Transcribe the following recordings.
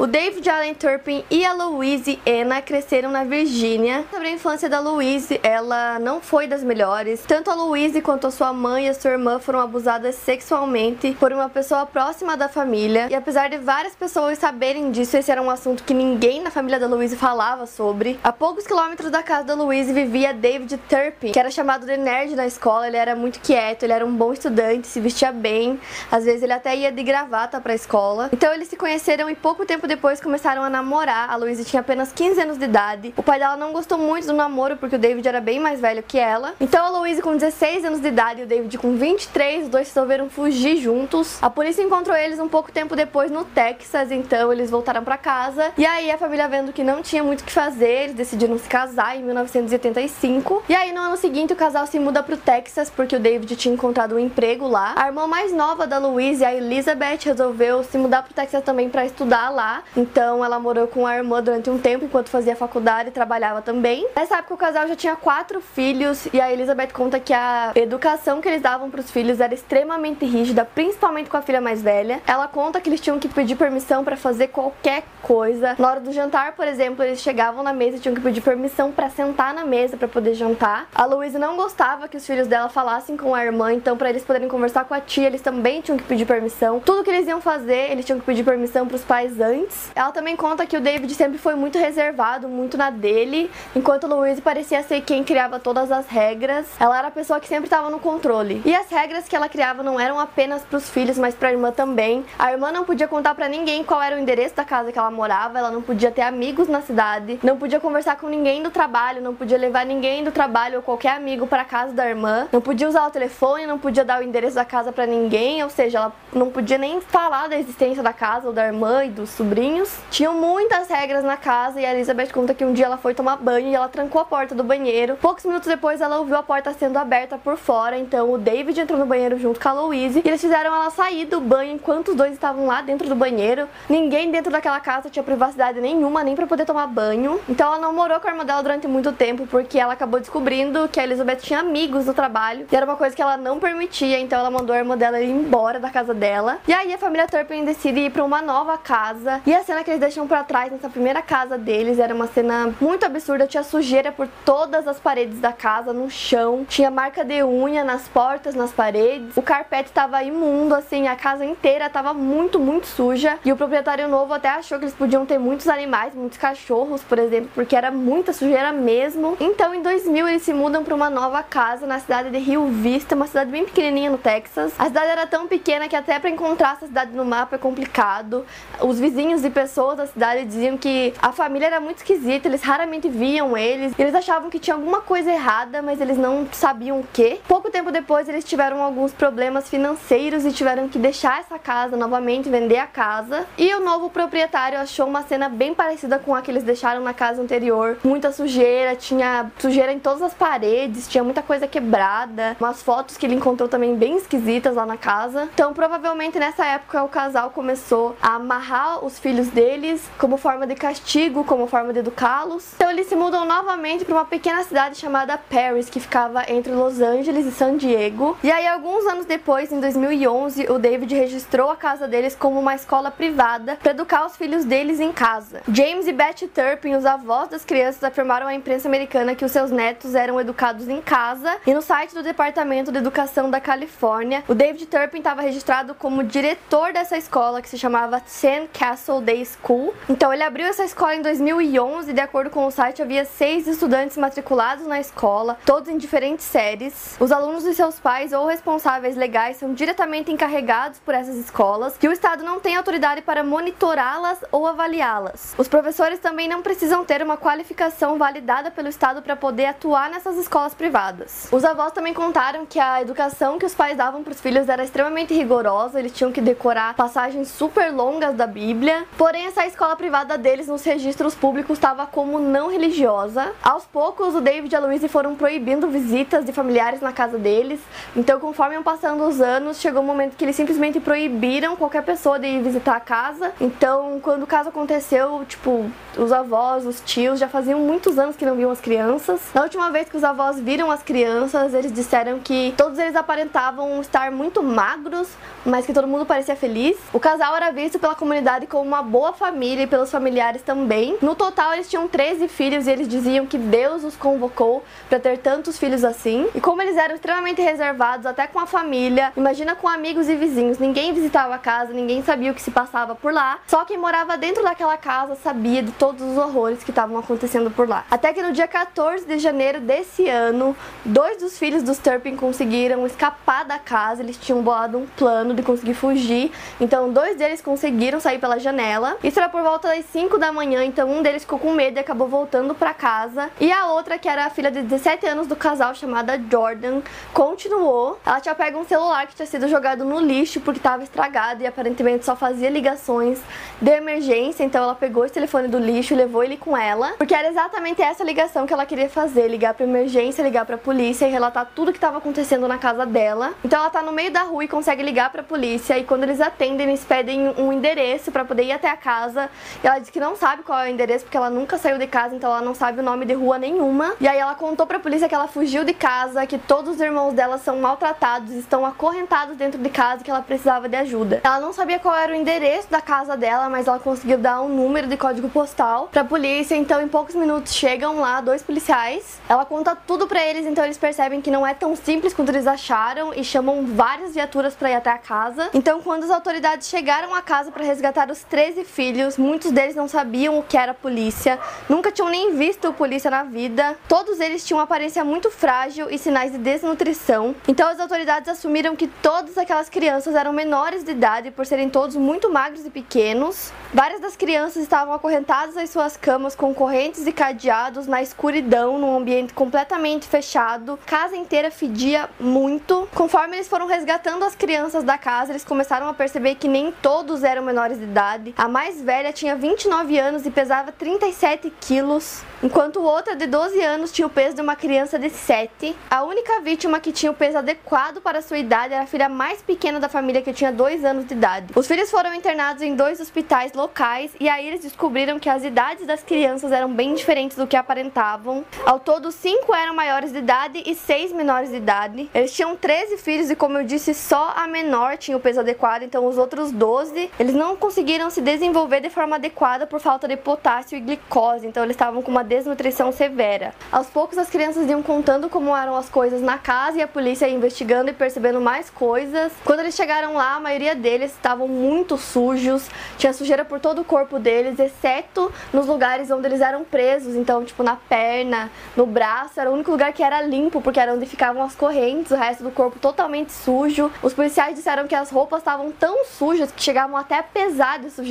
O David Allen Turpin e a Louise Anna cresceram na Virgínia. Sobre a infância da Louise, ela não foi das melhores. Tanto a Louise quanto a sua mãe e a sua irmã foram abusadas sexualmente por uma pessoa próxima da família. E apesar de várias pessoas saberem disso, esse era um assunto que ninguém na família da Louise falava sobre. A poucos quilômetros da casa da Louise vivia David Turpin, que era chamado de nerd na escola. Ele era muito quieto, ele era um bom estudante, se vestia bem. Às vezes ele até ia de gravata para a escola. Então eles se conheceram em pouco tempo depois começaram a namorar. A Louise tinha apenas 15 anos de idade. O pai dela não gostou muito do namoro porque o David era bem mais velho que ela. Então a Louise com 16 anos de idade e o David com 23, os dois resolveram fugir juntos. A polícia encontrou eles um pouco tempo depois no Texas, então eles voltaram para casa. E aí a família vendo que não tinha muito o que fazer, eles decidiram se casar em 1985. E aí no ano seguinte o casal se muda pro Texas porque o David tinha encontrado um emprego lá. A irmã mais nova da Louise, a Elizabeth, resolveu se mudar pro Texas também para estudar lá. Então ela morou com a irmã durante um tempo enquanto fazia faculdade e trabalhava também. Nessa época o casal já tinha quatro filhos e a Elizabeth conta que a educação que eles davam para os filhos era extremamente rígida, principalmente com a filha mais velha. Ela conta que eles tinham que pedir permissão para fazer qualquer coisa. Na hora do jantar, por exemplo, eles chegavam na mesa e tinham que pedir permissão para sentar na mesa para poder jantar. A Louise não gostava que os filhos dela falassem com a irmã, então para eles poderem conversar com a tia, eles também tinham que pedir permissão. Tudo que eles iam fazer, eles tinham que pedir permissão para os pais antes antes. Ela também conta que o David sempre foi muito reservado, muito na dele, enquanto Louise parecia ser quem criava todas as regras. Ela era a pessoa que sempre estava no controle. E as regras que ela criava não eram apenas para os filhos, mas para a irmã também. A irmã não podia contar para ninguém qual era o endereço da casa que ela morava, ela não podia ter amigos na cidade, não podia conversar com ninguém do trabalho, não podia levar ninguém do trabalho ou qualquer amigo para casa da irmã, não podia usar o telefone, não podia dar o endereço da casa para ninguém, ou seja, ela não podia nem falar da existência da casa ou da irmã e do sobrinho sobrinhos. Tinham muitas regras na casa e a Elizabeth conta que um dia ela foi tomar banho e ela trancou a porta do banheiro. Poucos minutos depois ela ouviu a porta sendo aberta por fora, então o David entrou no banheiro junto com a Louise e eles fizeram ela sair do banho enquanto os dois estavam lá dentro do banheiro. Ninguém dentro daquela casa tinha privacidade nenhuma nem para poder tomar banho. Então ela não morou com a irmã dela durante muito tempo porque ela acabou descobrindo que a Elizabeth tinha amigos no trabalho e era uma coisa que ela não permitia, então ela mandou a irmã dela ir embora da casa dela. E aí a família Turpin decide ir para uma nova casa e a cena que eles deixam para trás nessa primeira casa deles era uma cena muito absurda. Tinha sujeira por todas as paredes da casa, no chão. Tinha marca de unha nas portas, nas paredes. O carpete tava imundo, assim, a casa inteira tava muito, muito suja. E o proprietário novo até achou que eles podiam ter muitos animais, muitos cachorros, por exemplo, porque era muita sujeira mesmo. Então, em 2000, eles se mudam para uma nova casa na cidade de Rio Vista, uma cidade bem pequenininha no Texas. A cidade era tão pequena que até para encontrar essa cidade no mapa é complicado. Os vizinhos vizinhos e pessoas da cidade diziam que a família era muito esquisita, eles raramente viam eles, eles achavam que tinha alguma coisa errada, mas eles não sabiam o que. Pouco tempo depois, eles tiveram alguns problemas financeiros e tiveram que deixar essa casa novamente, vender a casa. E o novo proprietário achou uma cena bem parecida com a que eles deixaram na casa anterior. Muita sujeira, tinha sujeira em todas as paredes, tinha muita coisa quebrada, umas fotos que ele encontrou também bem esquisitas lá na casa. Então, provavelmente nessa época o casal começou a amarrar os filhos deles como forma de castigo, como forma de educá-los. Então eles se mudam novamente para uma pequena cidade chamada Paris, que ficava entre Los Angeles e San Diego. E aí alguns anos depois, em 2011, o David registrou a casa deles como uma escola privada para educar os filhos deles em casa. James e Betty Turpin, os avós das crianças, afirmaram à imprensa americana que os seus netos eram educados em casa e no site do Departamento de Educação da Califórnia, o David Turpin estava registrado como diretor dessa escola que se chamava Sand Castle Day School. Então ele abriu essa escola em 2011 e de acordo com o site havia seis estudantes matriculados na escola, todos em diferentes séries. Os alunos e seus pais ou responsáveis legais são diretamente encarregados por essas escolas e o Estado não tem autoridade para monitorá-las ou avaliá-las. Os professores também não precisam ter uma qualificação validada pelo Estado para poder atuar nessas escolas privadas. Os avós também contaram que a educação que os pais davam para os filhos era extremamente rigorosa, eles tinham que decorar passagens super longas da Bíblia Porém, essa escola privada deles nos registros públicos estava como não religiosa. Aos poucos, o David e a Louise foram proibindo visitas de familiares na casa deles. Então, conforme iam passando os anos, chegou um momento que eles simplesmente proibiram qualquer pessoa de ir visitar a casa. Então, quando o caso aconteceu, tipo, os avós, os tios já faziam muitos anos que não viam as crianças. Na última vez que os avós viram as crianças, eles disseram que todos eles aparentavam estar muito magros, mas que todo mundo parecia feliz. O casal era visto pela comunidade como uma boa família e pelos familiares também. No total, eles tinham 13 filhos e eles diziam que Deus os convocou para ter tantos filhos assim. E como eles eram extremamente reservados até com a família, imagina com amigos e vizinhos, ninguém visitava a casa, ninguém sabia o que se passava por lá. Só quem morava dentro daquela casa sabia de todos os horrores que estavam acontecendo por lá. Até que no dia 14 de janeiro desse ano, dois dos filhos dos Turpin conseguiram escapar da casa. Eles tinham bolado um plano de conseguir fugir. Então, dois deles conseguiram sair pela janela. Isso era por volta das 5 da manhã, então um deles ficou com medo e acabou voltando para casa. E a outra, que era a filha de 17 anos do casal chamada Jordan, continuou. Ela tinha pego um celular que tinha sido jogado no lixo porque estava estragado e aparentemente só fazia ligações de emergência. Então, ela pegou esse telefone do lixo e levou ele com ela, porque era exatamente essa ligação que ela queria fazer, ligar para emergência, ligar para polícia e relatar tudo que estava acontecendo na casa dela. Então ela tá no meio da rua e consegue ligar para polícia e quando eles atendem, eles pedem um endereço para poder ir até a casa. E ela diz que não sabe qual é o endereço porque ela nunca saiu de casa, então ela não sabe o nome de rua nenhuma. E aí ela contou para a polícia que ela fugiu de casa, que todos os irmãos dela são maltratados, estão acorrentados dentro de casa, que ela precisava de ajuda. Ela não sabia qual era o endereço da casa dela, mas ela conseguiu dar um número de código postal para a polícia. Então em poucos minutos chegam lá dois policiais. Ela conta tudo para eles, então eles percebem que não é tão simples quanto eles acharam e chamam várias viaturas para ir até a casa. Então, quando as autoridades chegaram à casa para resgatar os 13 filhos, muitos deles não sabiam o que era polícia, nunca tinham nem visto polícia na vida. Todos eles tinham uma aparência muito frágil e sinais de desnutrição. Então, as autoridades assumiram que todas aquelas crianças eram menores de idade por serem todos muito magros e pequenos. Várias das crianças estavam acorrentadas às suas camas com correntes e cadeados na escuridão, num ambiente completamente fechado. A casa inteira fedia muito. Conforme eles foram resgatando as crianças da casa, eles começaram a perceber que nem todos eram menores de idade. A mais velha tinha 29 anos e pesava 37 quilos, enquanto outra de 12 anos tinha o peso de uma criança de 7. A única vítima que tinha o peso adequado para sua idade era a filha mais pequena da família, que tinha 2 anos de idade. Os filhos foram internados em dois hospitais locais e aí eles descobriram que as idades das crianças eram bem diferentes do que aparentavam. Ao todo, cinco eram maiores de idade e seis menores de idade. Eles tinham 13 filhos e, como eu disse, só a menor tinha o peso adequado, então os outros 12 eles não conseguiram se desenvolver de forma adequada por falta de potássio e glicose, então eles estavam com uma desnutrição severa. Aos poucos, as crianças iam contando como eram as coisas na casa e a polícia ia investigando e percebendo mais coisas. Quando eles chegaram lá, a maioria deles estavam muito sujos, tinha sujeira por todo o corpo deles, exceto nos lugares onde eles eram presos, então, tipo, na perna, no braço, era o único lugar que era limpo, porque era onde ficavam as correntes, o resto do corpo totalmente sujo. Os policiais disseram que as roupas estavam tão sujas que chegavam até a pesar de sujeira.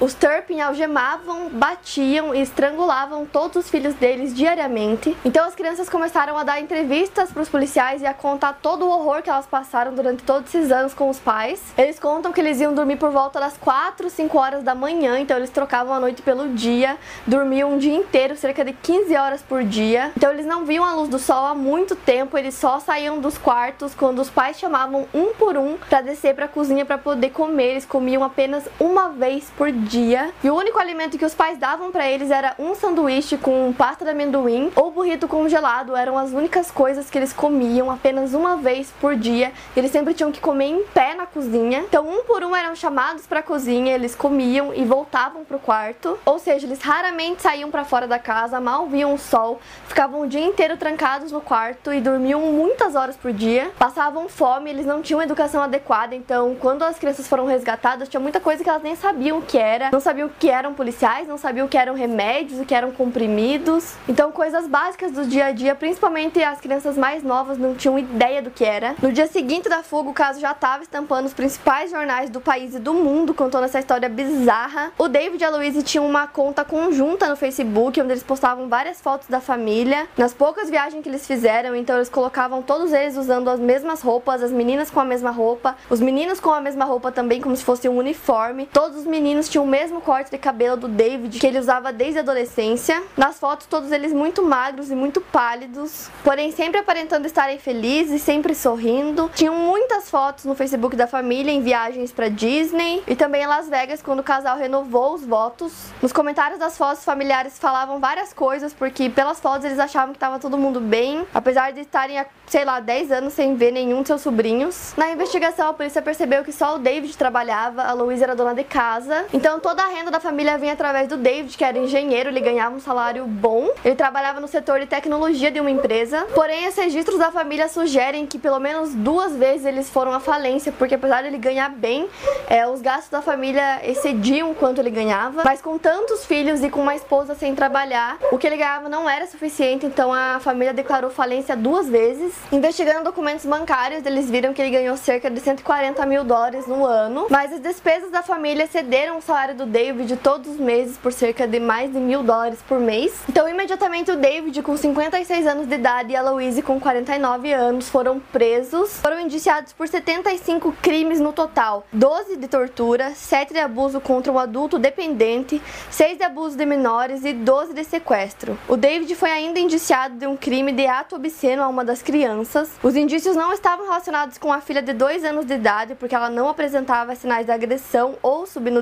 Os Turpin algemavam, batiam e estrangulavam todos os filhos deles diariamente. Então as crianças começaram a dar entrevistas para os policiais e a contar todo o horror que elas passaram durante todos esses anos com os pais. Eles contam que eles iam dormir por volta das 4, 5 horas da manhã, então eles trocavam a noite pelo dia, dormiam um dia inteiro, cerca de 15 horas por dia. Então eles não viam a luz do sol há muito tempo, eles só saíam dos quartos quando os pais chamavam um por um para descer para a cozinha para poder comer. Eles comiam apenas uma vez por dia. E o único alimento que os pais davam para eles era um sanduíche com pasta de amendoim ou burrito congelado. Eram as únicas coisas que eles comiam apenas uma vez por dia. Eles sempre tinham que comer em pé na cozinha. Então um por um eram chamados para a cozinha, eles comiam e voltavam pro quarto. Ou seja, eles raramente saíam para fora da casa, mal viam o sol, ficavam o dia inteiro trancados no quarto e dormiam muitas horas por dia. Passavam fome, eles não tinham educação adequada, então quando as crianças foram resgatadas, tinha muita coisa que elas nem sabiam o que era. Não sabiam o que eram policiais, não sabiam o que eram remédios, o que eram comprimidos. Então coisas básicas do dia a dia, principalmente as crianças mais novas não tinham ideia do que era. No dia seguinte da fuga, o caso já estava estampando os principais jornais do país e do mundo, contando essa história bizarra. O David e a Louise tinham uma conta conjunta no Facebook, onde eles postavam várias fotos da família. Nas poucas viagens que eles fizeram, então eles colocavam todos eles usando as mesmas roupas, as meninas com a mesma roupa, os meninos com a mesma roupa também, como se fosse um uniforme. Todos os meninos tinham o mesmo corte de cabelo do David que ele usava desde a adolescência. Nas fotos, todos eles muito magros e muito pálidos, porém sempre aparentando estarem felizes, sempre sorrindo. Tinham muitas fotos no Facebook da família em viagens para Disney e também em Las Vegas quando o casal renovou os votos. Nos comentários das fotos, familiares falavam várias coisas porque pelas fotos eles achavam que estava todo mundo bem, apesar de estarem há, sei lá, 10 anos sem ver nenhum de seus sobrinhos. Na investigação, a polícia percebeu que só o David trabalhava, a Louise era dona de casa. Então toda a renda da família vinha através do David, que era engenheiro, ele ganhava um salário bom. Ele trabalhava no setor de tecnologia de uma empresa. Porém, os registros da família sugerem que pelo menos duas vezes eles foram à falência, porque apesar de ele ganhar bem, é, os gastos da família excediam quanto ele ganhava. Mas com tantos filhos e com uma esposa sem trabalhar, o que ele ganhava não era suficiente, então a família declarou falência duas vezes. Investigando documentos bancários, eles viram que ele ganhou cerca de 140 mil dólares no ano, mas as despesas da família excederam o salário do David todos os meses por cerca de mais de mil dólares por mês. Então, imediatamente, o David, com 56 anos de idade, e a Louise, com 49 anos, foram presos. Foram indiciados por 75 crimes no total: 12 de tortura, 7 de abuso contra um adulto dependente, 6 de abuso de menores e 12 de sequestro. O David foi ainda indiciado de um crime de ato obsceno a uma das crianças. Os indícios não estavam relacionados com a filha de 2 anos de idade, porque ela não apresentava sinais de agressão ou subnutrição.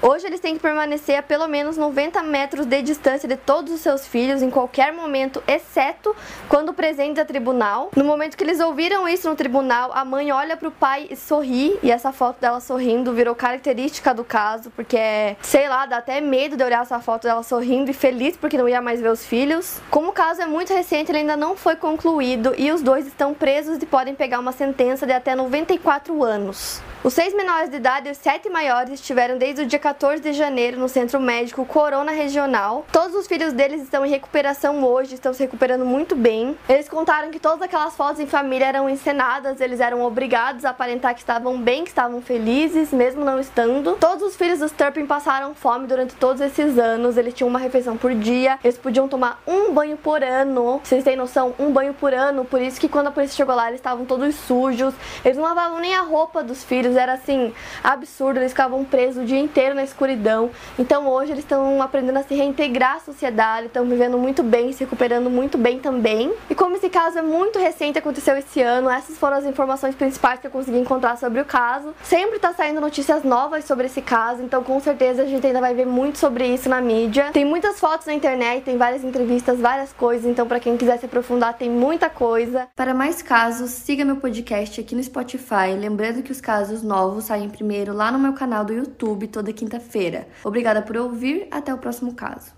Hoje eles têm que permanecer a pelo menos 90 metros de distância de todos os seus filhos em qualquer momento, exceto quando presentes a tribunal. No momento que eles ouviram isso no tribunal, a mãe olha para o pai e sorri, e essa foto dela sorrindo virou característica do caso, porque é, sei lá, dá até medo de olhar essa foto dela sorrindo e feliz porque não ia mais ver os filhos. Como o caso é muito recente, ele ainda não foi concluído e os dois estão presos e podem pegar uma sentença de até 94 anos. Os seis menores de idade e os sete maiores estiveram desde o dia 14 de janeiro no Centro Médico Corona Regional. Todos os filhos deles estão em recuperação hoje, estão se recuperando muito bem. Eles contaram que todas aquelas fotos em família eram encenadas, eles eram obrigados a aparentar que estavam bem, que estavam felizes, mesmo não estando. Todos os filhos dos Turpin passaram fome durante todos esses anos, eles tinham uma refeição por dia, eles podiam tomar um banho por ano. Vocês têm noção? Um banho por ano, por isso que quando a polícia chegou lá, eles estavam todos sujos, eles não lavavam nem a roupa dos filhos, era assim, absurdo, eles ficavam presos o dia inteiro na escuridão. Então hoje eles estão aprendendo a se reintegrar à sociedade, estão vivendo muito bem, se recuperando muito bem também. E como esse caso é muito recente, aconteceu esse ano, essas foram as informações principais que eu consegui encontrar sobre o caso. Sempre tá saindo notícias novas sobre esse caso, então com certeza a gente ainda vai ver muito sobre isso na mídia. Tem muitas fotos na internet, tem várias entrevistas, várias coisas, então para quem quiser se aprofundar tem muita coisa. Para mais casos, siga meu podcast aqui no Spotify, lembrando que os casos novos saem primeiro lá no meu canal do YouTube toda quinta-feira. Obrigada por ouvir, até o próximo caso.